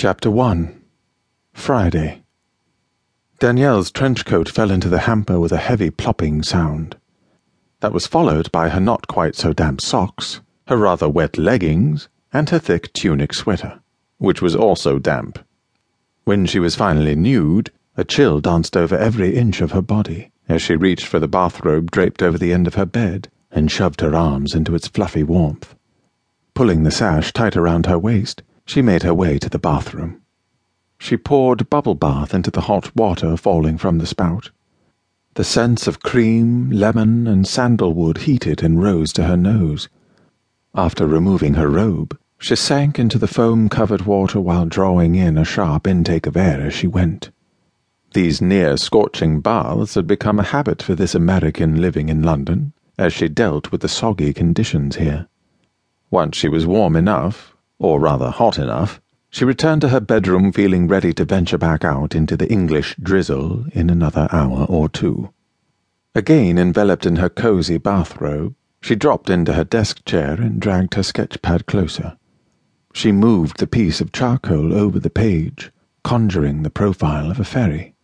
Chapter 1 Friday Danielle's trench coat fell into the hamper with a heavy plopping sound. That was followed by her not quite so damp socks, her rather wet leggings, and her thick tunic sweater, which was also damp. When she was finally nude, a chill danced over every inch of her body as she reached for the bathrobe draped over the end of her bed and shoved her arms into its fluffy warmth. Pulling the sash tight around her waist, she made her way to the bathroom. She poured bubble bath into the hot water falling from the spout. The scents of cream, lemon, and sandalwood heated and rose to her nose. After removing her robe, she sank into the foam covered water while drawing in a sharp intake of air as she went. These near scorching baths had become a habit for this American living in London, as she dealt with the soggy conditions here. Once she was warm enough, or rather hot enough, she returned to her bedroom feeling ready to venture back out into the English drizzle in another hour or two. Again enveloped in her cozy bathrobe, she dropped into her desk chair and dragged her sketch pad closer. She moved the piece of charcoal over the page, conjuring the profile of a fairy.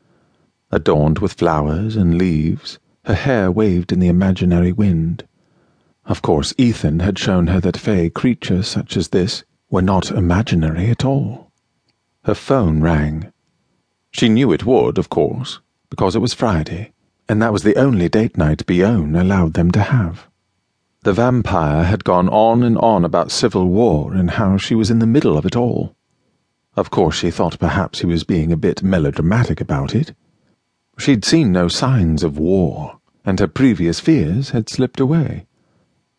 Adorned with flowers and leaves, her hair waved in the imaginary wind. Of course, Ethan had shown her that fey creatures such as this were not imaginary at all. Her phone rang. She knew it would, of course, because it was Friday, and that was the only date night Bione allowed them to have. The vampire had gone on and on about civil war and how she was in the middle of it all. Of course, she thought perhaps he was being a bit melodramatic about it. She'd seen no signs of war, and her previous fears had slipped away.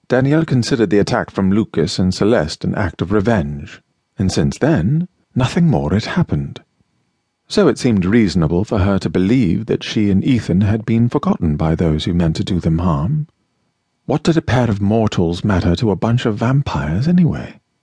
Danielle considered the attack from Lucas and Celeste an act of revenge, and since then, nothing more had happened. So it seemed reasonable for her to believe that she and Ethan had been forgotten by those who meant to do them harm. What did a pair of mortals matter to a bunch of vampires, anyway?